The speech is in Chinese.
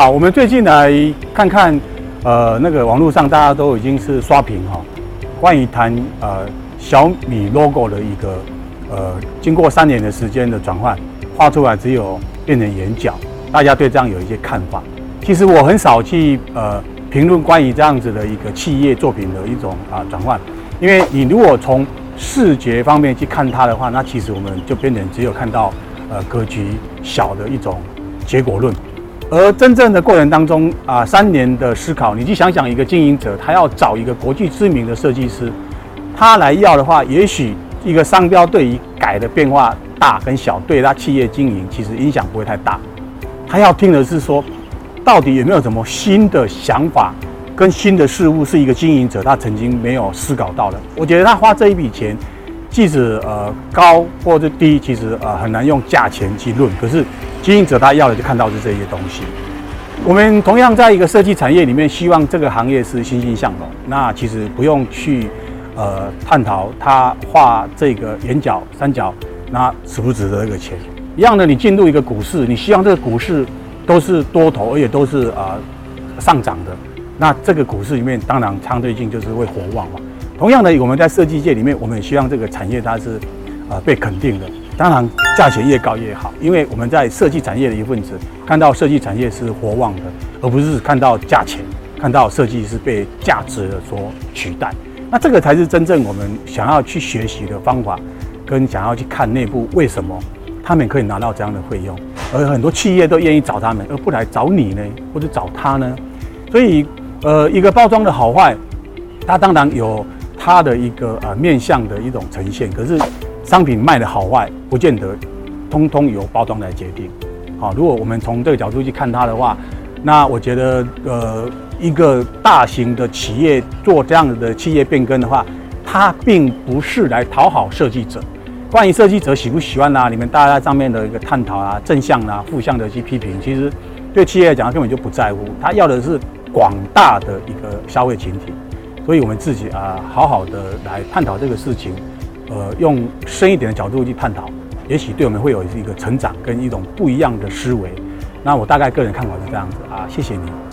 好，我们最近来看看，呃，那个网络上大家都已经是刷屏哈，关于谈呃小米 logo 的一个呃，经过三年的时间的转换，画出来只有变成眼角，大家对这样有一些看法。其实我很少去呃评论关于这样子的一个企业作品的一种啊转换，因为你如果从视觉方面去看它的话，那其实我们就变成只有看到呃格局小的一种结果论。而真正的过程当中啊，三年的思考，你去想想，一个经营者他要找一个国际知名的设计师，他来要的话，也许一个商标对于改的变化大跟小，对他企业经营其实影响不会太大。他要听的是说，到底有没有什么新的想法跟新的事物，是一个经营者他曾经没有思考到的。我觉得他花这一笔钱，即使呃高或者低，其实呃很难用价钱去论，可是。经营者他要的就看到是这些东西。我们同样在一个设计产业里面，希望这个行业是欣欣向荣。那其实不用去呃探讨他画这个眼角、三角，那值不值得这个钱？一样的，你进入一个股市，你希望这个股市都是多头，而且都是啊、呃、上涨的。那这个股市里面，当然相对性就是会火旺嘛。同样的，我们在设计界里面，我们也希望这个产业它是、呃、被肯定的。当然，价钱越高越好，因为我们在设计产业的一份子，看到设计产业是活旺的，而不是看到价钱，看到设计是被价值的所取代。那这个才是真正我们想要去学习的方法，跟想要去看内部为什么他们可以拿到这样的费用，而很多企业都愿意找他们，而不来找你呢，或者找他呢？所以，呃，一个包装的好坏，它当然有它的一个呃面向的一种呈现，可是。商品卖的好坏，不见得通通由包装来决定。好，如果我们从这个角度去看它的话，那我觉得，呃，一个大型的企业做这样子的企业变更的话，它并不是来讨好设计者。关于设计者喜不喜欢啊，你们大家在上面的一个探讨啊，正向啊、负向的去批评，其实对企业来讲，他根本就不在乎。他要的是广大的一个消费群体。所以我们自己啊，好好的来探讨这个事情。呃，用深一点的角度去探讨，也许对我们会有一个成长跟一种不一样的思维。那我大概个人看法是这样子啊，谢谢你。